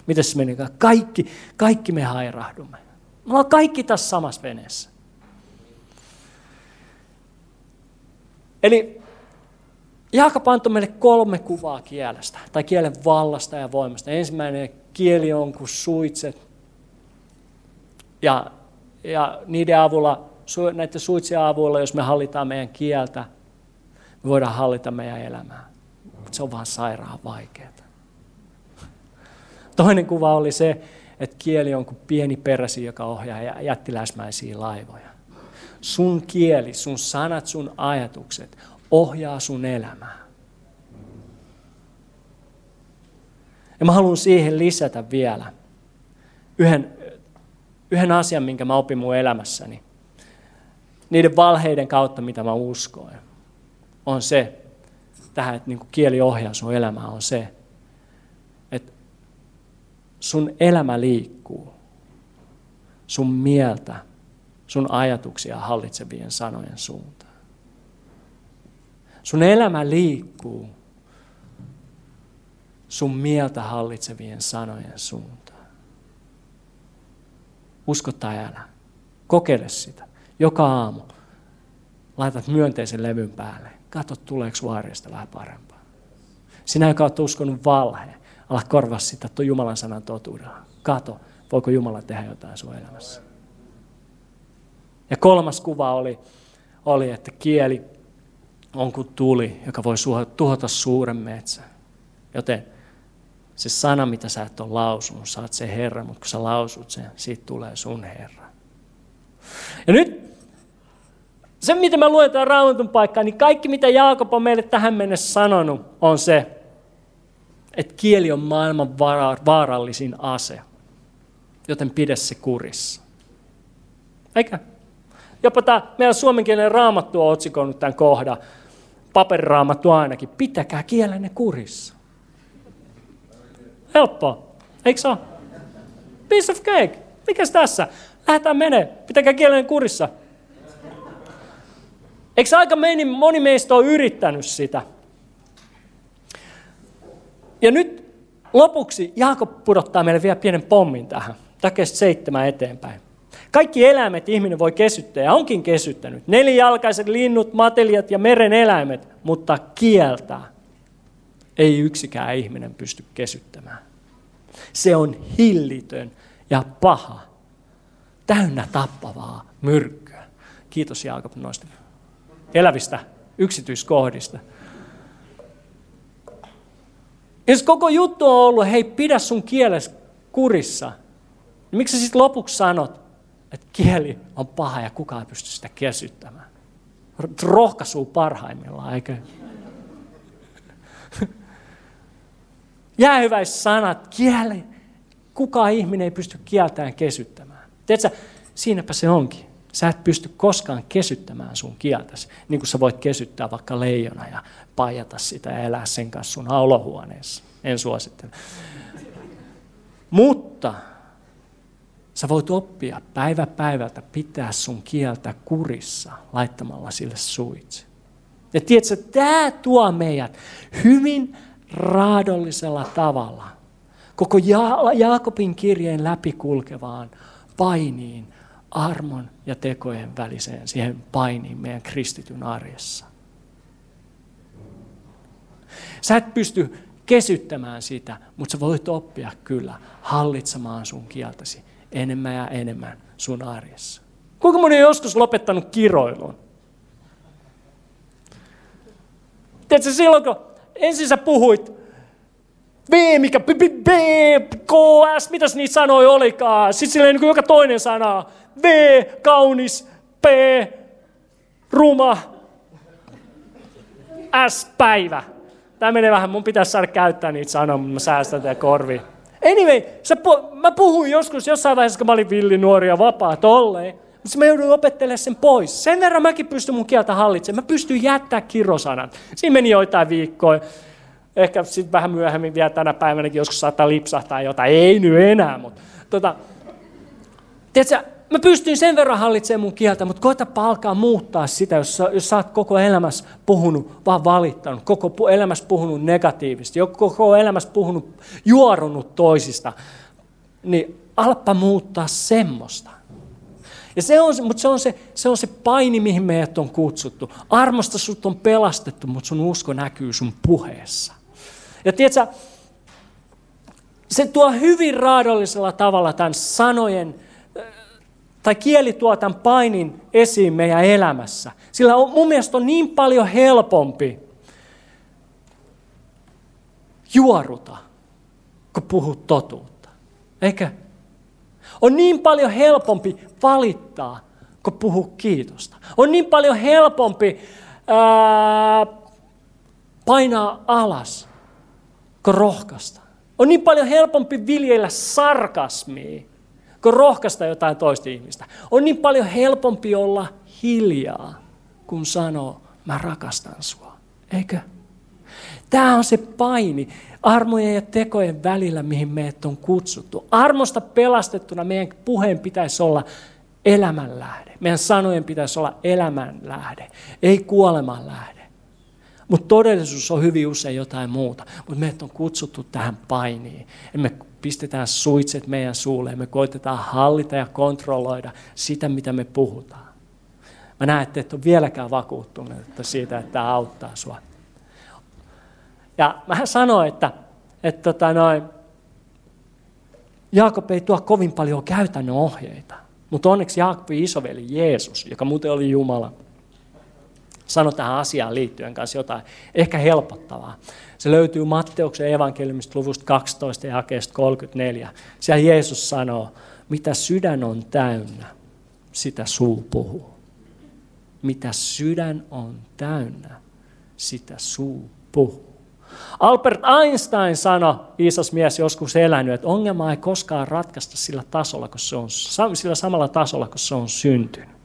Miten se menikään? Kaikki, kaikki me hairahdumme. Me ollaan kaikki tässä samassa veneessä. Eli Jaakab antoi meille kolme kuvaa kielestä, tai kielen vallasta ja voimasta. Ensimmäinen kieli on kuin suitset, ja, ja niiden avulla, näiden suitsien avulla, jos me hallitaan meidän kieltä, me voidaan hallita meidän elämää. Mutta se on vaan sairaan vaikeaa. Toinen kuva oli se, että kieli on kuin pieni peräsi, joka ohjaa jättiläismäisiä laivoja. Sun kieli, sun sanat, sun ajatukset ohjaa sun elämää. Ja mä haluan siihen lisätä vielä yhden, yhden asian, minkä mä opin mun elämässäni. Niiden valheiden kautta, mitä mä uskoin, on se, tähän, että niin kieli ohjaa sun elämää, on se, että sun elämä liikkuu sun mieltä, sun ajatuksia hallitsevien sanojen suuntaan. Sun elämä liikkuu sun mieltä hallitsevien sanojen suuntaan. Usko tai älä. Kokeile sitä. Joka aamu laitat myönteisen levyn päälle. Katso, tuleeko vaarista vähän parempaa. Sinä, joka olet uskonut valheen, ala korvaa sitä Jumalan sanan totuudella. Kato, voiko Jumala tehdä jotain sun elämässä. Ja kolmas kuva oli, oli että kieli on kuin tuli, joka voi tuhota suuren metsän. Joten se sana, mitä sä et ole lausunut, sä oot se Herra, mutta kun sä lausut sen, siitä tulee sun Herra. Ja nyt se, mitä mä luen tämän raamatun paikkaan, niin kaikki, mitä Jaakob on meille tähän mennessä sanonut, on se, että kieli on maailman vaarallisin ase, joten pidä se kurissa. Eikä? Jopa tämä meidän suomenkielinen raamattu on otsikoinut tämän kohdan, paperiraamattu ainakin, pitäkää kielenne kurissa. Helppoa, eikö se ole? Piece of cake. Mikäs tässä? Lähdetään menee. Pitäkää kielenne kurissa. Eikö aika moni, moni meistä ole yrittänyt sitä? Ja nyt lopuksi Jaakob pudottaa meille vielä pienen pommin tähän. Takeesta seitsemän eteenpäin. Kaikki eläimet ihminen voi kesyttää ja onkin kesyttänyt. Nelijalkaiset linnut, matelijat ja meren eläimet, mutta kieltää ei yksikään ihminen pysty kesyttämään. Se on hillitön ja paha, täynnä tappavaa myrkkyä. Kiitos Jaakob noista elävistä yksityiskohdista. Jos koko juttu on ollut, hei pidä sun kieles kurissa, niin miksi sitten lopuksi sanot, että kieli on paha ja kukaan ei pysty sitä kesyttämään? Rohkaisuu parhaimmillaan, eikö? sanat, kieli, kukaan ihminen ei pysty kieltään kesyttämään. Tiedätkö, siinäpä se onkin. Sä et pysty koskaan kesyttämään sun kieltäsi, niin kuin sä voit kesyttää vaikka leijona ja paijata sitä ja elää sen kanssa sun olohuoneessa. En suosittele. Mutta sä voit oppia päivä päivältä pitää sun kieltä kurissa laittamalla sille suitsi. Ja tiedätkö, tämä tuo meidät hyvin raadollisella tavalla koko ja- Jaakobin kirjeen läpikulkevaan painiin armon ja tekojen väliseen siihen painiin meidän kristityn arjessa. Sä et pysty kesyttämään sitä, mutta sä voit oppia kyllä hallitsemaan sun kieltäsi enemmän ja enemmän sun arjessa. Kuinka moni on joskus lopettanut kiroilun? Tiedätkö, silloin kun ensin sä puhuit V, mikä B, B, K, S, mitäs niitä sanoja olikaan. Sitten silleen niin joka toinen sana. V, kaunis, P, ruma, S, päivä. Tämä menee vähän, mun pitäisi saada käyttää niitä sanoja, mutta mä säästän tätä korvi. Anyway, sä pu- mä puhuin joskus jossain vaiheessa, kun mä olin villi nuori ja vapaa tolleen. Mutta mä jouduin opettelemaan sen pois. Sen verran mäkin pystyn mun kieltä hallitsemaan. Mä pystyn jättää kirosanat. Siinä meni joitain viikkoja. Ehkä sitten vähän myöhemmin vielä tänä päivänäkin joskus saattaa lipsahtaa jotain. Ei nyt enää, mutta tota, tiedätkö, mä pystyn sen verran hallitsemaan mun kieltä, mutta koetapa alkaa muuttaa sitä, jos sä, jos sä oot koko elämässä puhunut, vaan valittanut, koko elämässä puhunut negatiivisesti, koko elämässä puhunut, juorunut toisista, niin alppa muuttaa semmoista. Ja se on, mutta se on se, se on se paini, mihin meidät on kutsuttu. Armosta sut on pelastettu, mutta sun usko näkyy sun puheessa. Ja tiedätkö, se tuo hyvin raadollisella tavalla tämän sanojen, tai kieli tuo tämän painin esiin meidän elämässä. Sillä on, mun mielestä on niin paljon helpompi juoruta, kun puhut totuutta. Eikä? On niin paljon helpompi valittaa, kun puhuu kiitosta. On niin paljon helpompi ää, painaa alas, kuin rohkaista. On niin paljon helpompi viljellä sarkasmia, kuin rohkaista jotain toista ihmistä. On niin paljon helpompi olla hiljaa, kun sanoo, mä rakastan sua. Eikö? Tämä on se paini armojen ja tekojen välillä, mihin meidät on kutsuttu. Armosta pelastettuna meidän puheen pitäisi olla elämänlähde. Meidän sanojen pitäisi olla elämänlähde, ei kuoleman lähde. Mutta todellisuus on hyvin usein jotain muuta. Mutta meidät on kutsuttu tähän painiin. Ja me pistetään suitset meidän suulle me koitetaan hallita ja kontrolloida sitä, mitä me puhutaan. Mä näen, että et ole vieläkään vakuuttunut siitä, että tämä auttaa sua. Ja mä sanoin, että, että tota noin, Jaakob ei tuo kovin paljon käytännön ohjeita. Mutta onneksi Jaakobin isoveli Jeesus, joka muuten oli Jumala, sano tähän asiaan liittyen kanssa jotain ehkä helpottavaa. Se löytyy Matteuksen evankeliumista luvusta 12 ja jakeesta 34. Siellä Jeesus sanoo, mitä sydän on täynnä, sitä suu puhuu. Mitä sydän on täynnä, sitä suu puhuu. Albert Einstein sanoi, viisas mies joskus elänyt, että ongelma ei koskaan ratkaista sillä tasolla, kun se on, sillä samalla tasolla, kun se on syntynyt.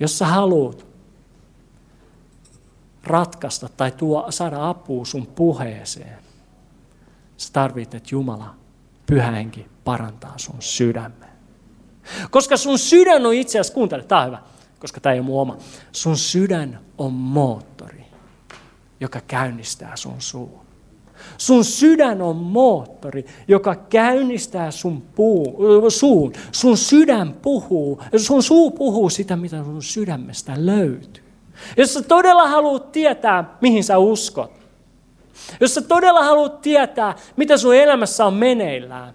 Jos sä haluat ratkaista tai tuo, saada apua sun puheeseen, sä tarvitset, että Jumala, pyhähenki, parantaa sun sydämen. Koska sun sydän on itse asiassa, kuuntele, tämä on hyvä, koska tämä ei ole mun oma. Sun sydän on moottori, joka käynnistää sun suun. Sun sydän on moottori, joka käynnistää sun puu, suun. Sun sydän puhuu, sun suu puhuu sitä, mitä sun sydämestä löytyy. Jos sä todella haluat tietää, mihin sä uskot, jos sä todella haluat tietää, mitä sun elämässä on meneillään,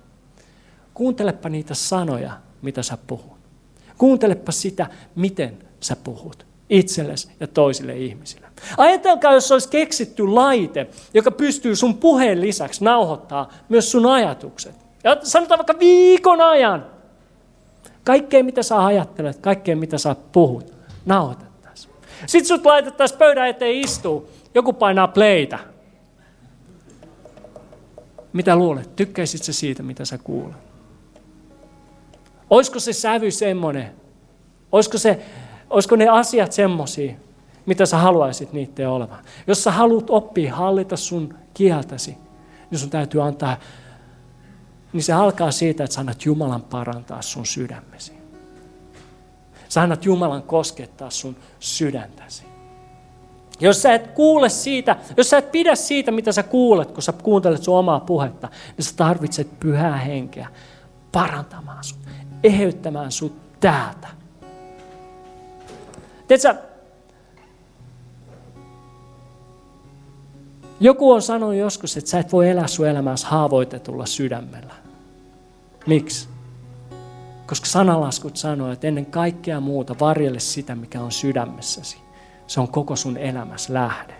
kuuntelepa niitä sanoja, mitä sä puhut. Kuuntelepa sitä, miten sä puhut itsellesi ja toisille ihmisille. Ajatelkaa, jos olisi keksitty laite, joka pystyy sun puheen lisäksi nauhoittaa myös sun ajatukset. Ja sanotaan vaikka viikon ajan. Kaikkea, mitä sä ajattelet, kaikkea, mitä sä puhut, nauhoitettaisiin. Sitten sut laitettaisiin pöydän eteen istuu. Joku painaa playtä. Mitä luulet? Tykkäisit sä siitä, mitä sä kuulet? Olisiko se sävy semmoinen? Olisiko, se, olisiko ne asiat semmoisia, mitä sä haluaisit niiden olevan? Jos sä haluat oppia hallita sun kieltäsi, niin sun täytyy antaa, niin se alkaa siitä, että sä annat Jumalan parantaa sun sydämesi. Sä annat Jumalan koskettaa sun sydäntäsi. Jos sä et kuule siitä, jos sä et pidä siitä, mitä sä kuulet, kun sä kuuntelet sun omaa puhetta, niin sä tarvitset pyhää henkeä parantamaan sut eheyttämään sut täältä. Tiedätkö, joku on sanonut joskus, että sä et voi elää sun elämässä haavoitetulla sydämellä. Miksi? Koska sanalaskut sanoo, että ennen kaikkea muuta varjelle sitä, mikä on sydämessäsi. Se on koko sun elämässä lähde.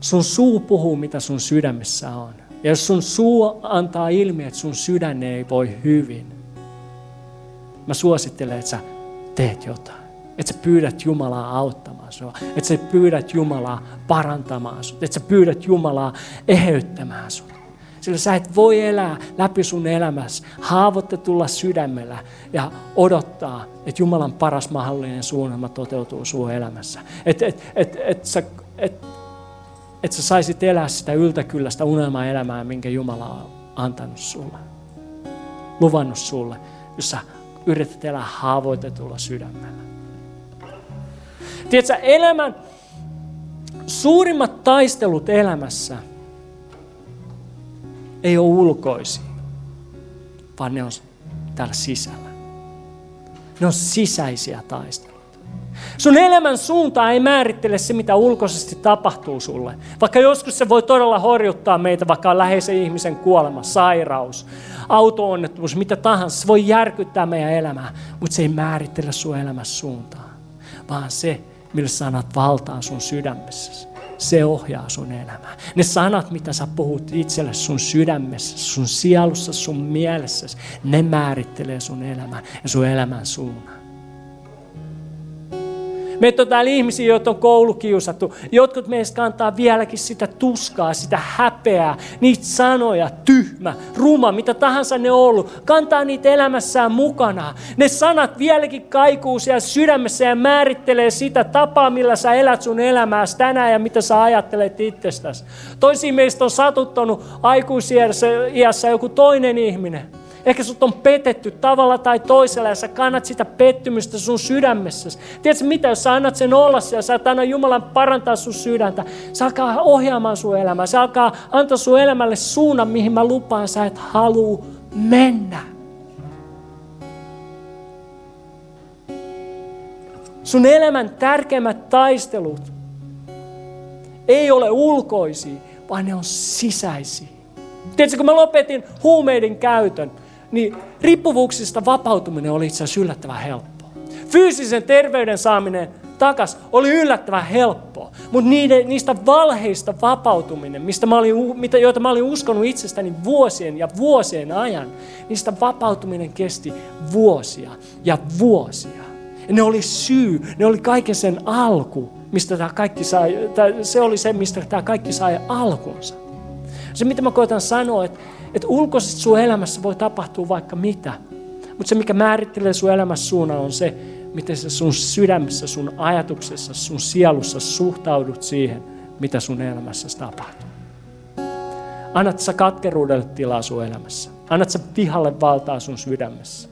Sun suu puhuu, mitä sun sydämessä on. Ja jos sun suu antaa ilmi, että sun sydän ei voi hyvin, mä suosittelen, että sä teet jotain. Että sä pyydät Jumalaa auttamaan sua. Että sä pyydät Jumalaa parantamaan sut. Että sä pyydät Jumalaa eheyttämään sut. Sillä sä et voi elää läpi sun elämässä haavoittetulla sydämellä ja odottaa, että Jumalan paras mahdollinen suunnitelma toteutuu sun elämässä. Että et, et, et sä, et, että sä saisit elää sitä yltäkyllästä unelmaelämää, minkä Jumala on antanut sulle. Luvannut sulle, jos sä yrität elää haavoitetulla sydämellä. Tiedätkö, elämän suurimmat taistelut elämässä ei ole ulkoisia, vaan ne on täällä sisällä. Ne on sisäisiä taisteluja. Sun elämän suunta ei määrittele se, mitä ulkoisesti tapahtuu sulle. Vaikka joskus se voi todella horjuttaa meitä, vaikka läheisen ihmisen kuolema, sairaus, auto-onnettomuus, mitä tahansa. Se voi järkyttää meidän elämää, mutta se ei määrittele sun elämän suuntaa. Vaan se, millä sanat valtaa sun sydämessäsi. Se ohjaa sun elämää. Ne sanat, mitä sä puhut itselle sun sydämessä, sun sielussa, sun mielessä, ne määrittelee sun elämää ja sun elämän suunnan. Meitä on täällä ihmisiä, joita on koulukiusattu. Jotkut meistä kantaa vieläkin sitä tuskaa, sitä häpeää, niitä sanoja, tyhmä, ruma, mitä tahansa ne on ollut. Kantaa niitä elämässään mukana. Ne sanat vieläkin kaikuu siellä sydämessä ja määrittelee sitä tapaa, millä sä elät sun elämääsi tänään ja mitä sä ajattelet itsestäsi. Toisiin meistä on satuttanut aikuisiässä joku toinen ihminen. Ehkä sut on petetty tavalla tai toisella ja sä kannat sitä pettymystä sun sydämessäsi. Tiedätkö mitä, jos sä annat sen olla ja sä anna Jumalan parantaa sun sydäntä, se alkaa ohjaamaan sun elämää. Se alkaa antaa sun elämälle suunnan, mihin mä lupaan, sä et halua mennä. Sun elämän tärkeimmät taistelut ei ole ulkoisia, vaan ne on sisäisiä. Tiedätkö, kun mä lopetin huumeiden käytön, niin riippuvuuksista vapautuminen oli itse asiassa yllättävän helppoa. Fyysisen terveyden saaminen takas oli yllättävän helppoa, mutta niiden, niistä valheista vapautuminen, mistä mä olin, mitä, joita mä olin uskonut itsestäni vuosien ja vuosien ajan, niistä vapautuminen kesti vuosia ja vuosia. Ja ne oli syy, ne oli kaiken sen alku, mistä tämä kaikki sai, se oli se, mistä tämä kaikki sai alkunsa. Se, mitä mä koitan sanoa, että, että ulkoisesti sun elämässä voi tapahtua vaikka mitä, mutta se, mikä määrittelee sun elämässä suunnan, on se, miten sä sun sydämessä, sun ajatuksessa, sun sielussa suhtaudut siihen, mitä sun elämässä tapahtuu. Annat sä katkeruudelle tilaa sun elämässä. Annat sä vihalle valtaa sun sydämessä.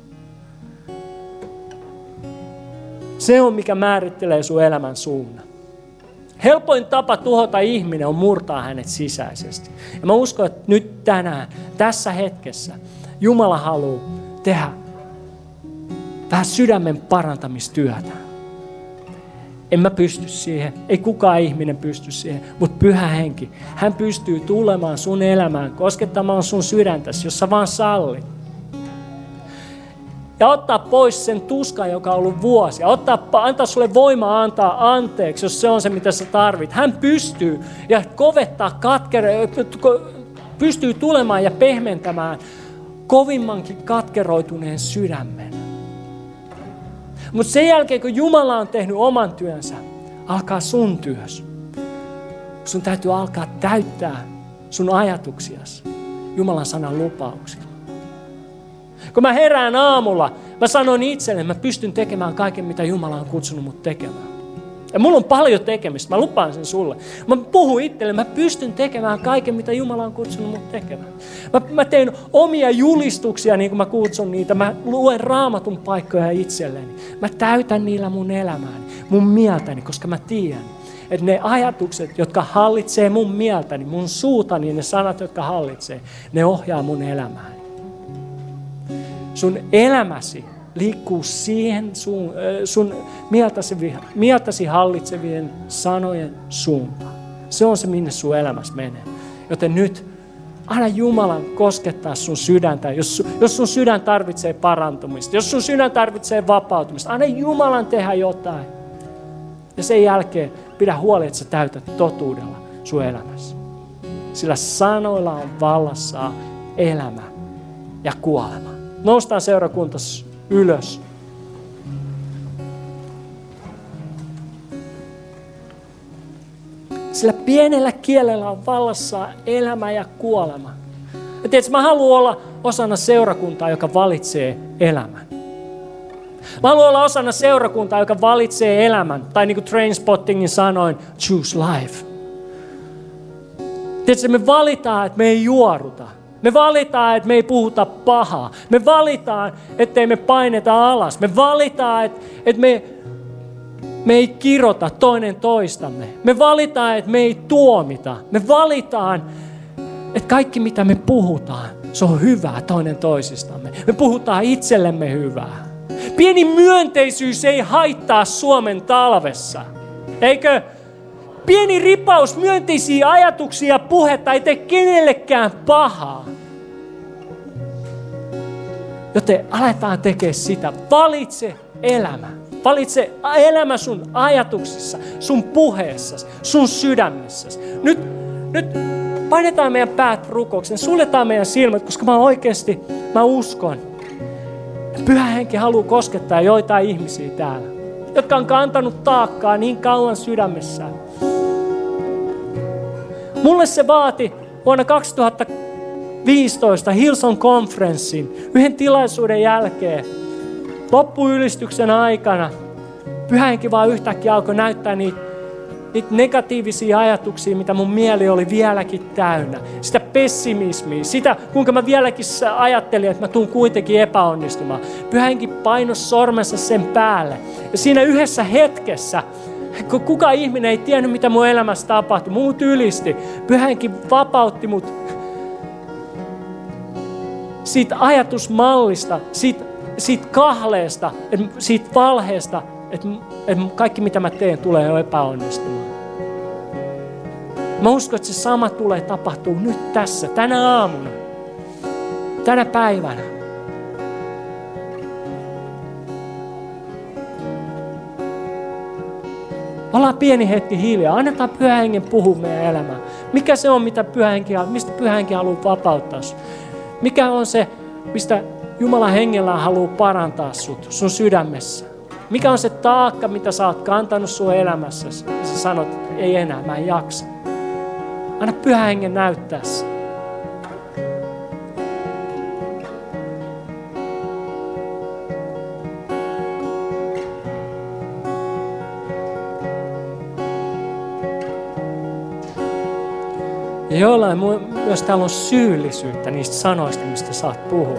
Se on, mikä määrittelee sun elämän suunnan. Helpoin tapa tuhota ihminen on murtaa hänet sisäisesti. Ja mä uskon, että nyt tänään, tässä hetkessä, Jumala haluaa tehdä vähän sydämen parantamistyötä. En mä pysty siihen, ei kukaan ihminen pysty siihen, mutta pyhä henki, hän pystyy tulemaan sun elämään, koskettamaan sun sydäntäsi, jos sä vaan sallit. Ja ottaa pois sen tuskan, joka on ollut vuosia. Ottaa, antaa sulle voimaa antaa anteeksi, jos se on se, mitä sä tarvit. Hän pystyy ja kovettaa katkere, pystyy tulemaan ja pehmentämään kovimmankin katkeroituneen sydämen. Mutta sen jälkeen, kun Jumala on tehnyt oman työnsä, alkaa sun työs. Sun täytyy alkaa täyttää sun ajatuksiasi Jumalan sanan lupauksilla. Kun mä herään aamulla, mä sanon itselle, mä pystyn tekemään kaiken, mitä Jumala on kutsunut mut tekemään. Ja mulla on paljon tekemistä, mä lupaan sen sulle. Mä puhun itselle, mä pystyn tekemään kaiken, mitä Jumala on kutsunut mut tekemään. Mä, mä teen omia julistuksia, niin kuin mä kutsun niitä. Mä luen raamatun paikkoja itselleni. Mä täytän niillä mun elämääni, mun mieltäni, koska mä tiedän, että ne ajatukset, jotka hallitsee mun mieltäni, mun suutani, ne sanat, jotka hallitsee, ne ohjaa mun elämääni. Sun elämäsi liikkuu siihen sun, sun mieltäsi, mieltäsi hallitsevien sanojen suuntaan. Se on se, minne sun elämässä menee. Joten nyt anna Jumalan koskettaa sun sydäntä, jos, jos sun sydän tarvitsee parantumista, jos sun sydän tarvitsee vapautumista, anna Jumalan tehdä jotain. Ja sen jälkeen pidä huoli, että sä täytät totuudella sun elämässä. Sillä sanoilla on vallassa elämä ja kuolema. Noustaan seurakunta ylös. Sillä pienellä kielellä on vallassa elämä ja kuolema. Ja tiedätkö, mä haluan olla osana seurakuntaa, joka valitsee elämän. Mä haluan olla osana seurakuntaa, joka valitsee elämän. Tai niin kuin Trainspottingin sanoin, choose life. Tiedätkö, me valitaan, että me ei juoruta. Me valitaan, että me ei puhuta pahaa. Me valitaan, ettei me paineta alas. Me valitaan, että, että me, me ei kirota toinen toistamme. Me valitaan, että me ei tuomita. Me valitaan, että kaikki mitä me puhutaan, se on hyvää toinen toisistamme. Me puhutaan itsellemme hyvää. Pieni myönteisyys ei haittaa Suomen talvessa. Eikö? Pieni ripaus myönteisiä ajatuksia ja puhetta ei tee kenellekään pahaa. Joten aletaan tekemään sitä. Valitse elämä. Valitse elämä sun ajatuksissa, sun puheessa, sun sydämessä. Nyt, nyt painetaan meidän päät rukouksen, suljetaan meidän silmät, koska mä oikeasti, mä uskon. Pyhä henki haluaa koskettaa joitain ihmisiä täällä, jotka on kantanut taakkaa niin kauan sydämessään. Mulle se vaati vuonna 2015 Hilson konferenssin yhden tilaisuuden jälkeen loppuylistyksen aikana pyhänkin vaan yhtäkkiä alkoi näyttää niitä, niitä negatiivisia ajatuksia, mitä mun mieli oli vieläkin täynnä. Sitä pessimismiä, sitä kuinka mä vieläkin ajattelin, että mä tuun kuitenkin epäonnistumaan. Pyhänkin painos sormensa sen päälle. Ja siinä yhdessä hetkessä kun kuka ihminen ei tiennyt, mitä mun elämässä tapahtui. Muut ylisti. Pyhänkin vapautti mut siitä ajatusmallista, siitä, siitä kahleesta, siitä valheesta, että, että kaikki mitä mä teen tulee jo epäonnistumaan. Mä uskon, että se sama tulee tapahtuu nyt tässä, tänä aamuna, tänä päivänä. Ollaan pieni hetki hiljaa. Annetaan pyhän hengen puhua meidän elämään. Mikä se on, mitä pyhä henki, mistä pyhä henki haluaa vapauttaa Mikä on se, mistä Jumalan hengellä haluaa parantaa sut, sun sydämessä? Mikä on se taakka, mitä sä oot kantanut sun elämässä? Ja sä sanot, ei enää, mä en jaksa. Anna pyhä hengen näyttää se. Jollain myös täällä on syyllisyyttä niistä sanoista, mistä saat puhua.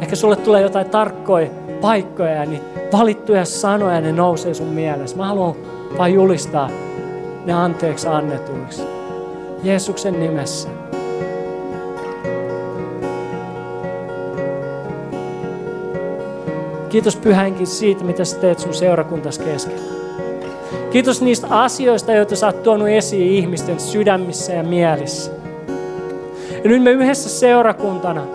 Ehkä sulle tulee jotain tarkkoja paikkoja ja niin valittuja sanoja, ne nousee sun mielessä. Mä haluan vain julistaa ne anteeksi annetuiksi. Jeesuksen nimessä. Kiitos pyhänkin siitä, mitä sä teet sun seurakuntas keskellä. Kiitos niistä asioista, joita sä oot tuonut esiin ihmisten sydämissä ja mielissä. Ja nyt me yhdessä seurakuntana,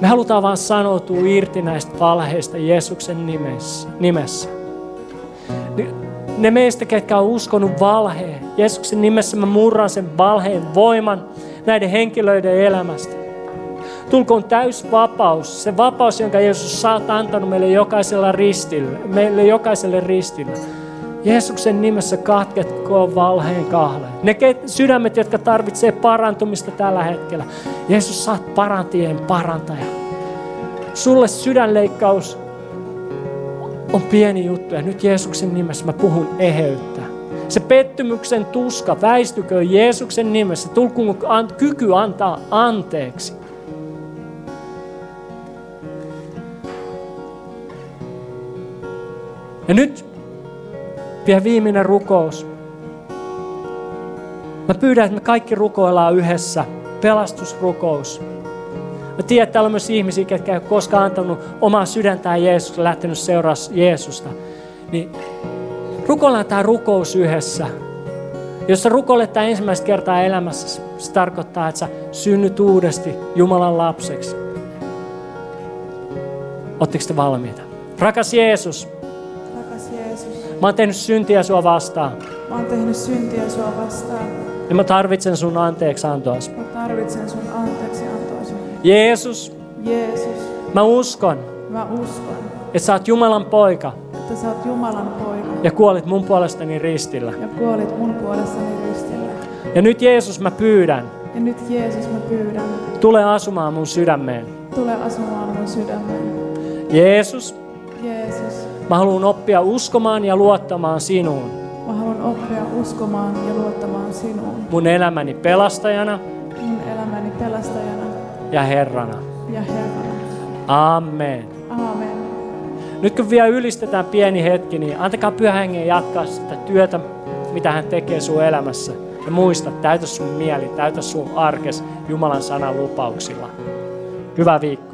me halutaan vaan sanoutua irti näistä valheista Jeesuksen nimessä. Ne meistä, ketkä on uskonut valheen, Jeesuksen nimessä mä murran sen valheen voiman näiden henkilöiden elämästä. Tulkoon täys vapaus, se vapaus, jonka Jeesus oot antanut meille jokaisella ristillä, meille jokaiselle ristillä. Jeesuksen nimessä katketkoon valheen kahle. Ne sydämet, jotka tarvitsee parantumista tällä hetkellä. Jeesus, oot parantien parantaja. Sulle sydänleikkaus on pieni juttu ja nyt Jeesuksen nimessä mä puhun eheyttä. Se pettymyksen tuska väistykö Jeesuksen nimessä. Tulkoon kyky antaa anteeksi. Ja nyt vielä viimeinen rukous. Mä pyydän, että me kaikki rukoillaan yhdessä. Pelastusrukous. Mä tiedän, että täällä on myös ihmisiä, jotka ei ole koskaan antanut omaa sydäntään Jeesusta, lähtenyt seuraa Jeesusta. Niin rukoillaan tämä rukous yhdessä. Jos sä rukoilet tämä ensimmäistä kertaa elämässä, se tarkoittaa, että sä synnyt uudesti Jumalan lapseksi. Oletteko te valmiita? Rakas Jeesus, Mä oon tehnyt syntiä sua vastaan. Mä oon tehnyt syntiä sua vastaan. Ja mä tarvitsen sun anteeksi antoas. Mä tarvitsen sun anteeksi antoas. Jeesus. Jeesus. Mä uskon. Mä uskon. Että sä oot Jumalan poika. Että sä oot Jumalan poika. Ja kuolit mun puolestani ristillä. Ja kuolit mun puolestani ristillä. Ja nyt Jeesus mä pyydän. Ja nyt Jeesus mä pyydän. Tule asumaan mun sydämeen. Tule asumaan mun sydämeen. Jeesus. Jeesus. Mä haluan oppia uskomaan ja luottamaan sinuun. Mä haluan oppia uskomaan ja luottamaan sinuun. Mun elämäni pelastajana. Mun elämäni pelastajana. Ja Herrana. Ja Herrana. Amen. Amen. Nyt kun vielä ylistetään pieni hetki, niin antakaa pyhä hengen jatkaa sitä työtä, mitä hän tekee sun elämässä. Ja muista, täytä sun mieli, täytä sun arkes Jumalan sanan lupauksilla. Hyvää viikkoa.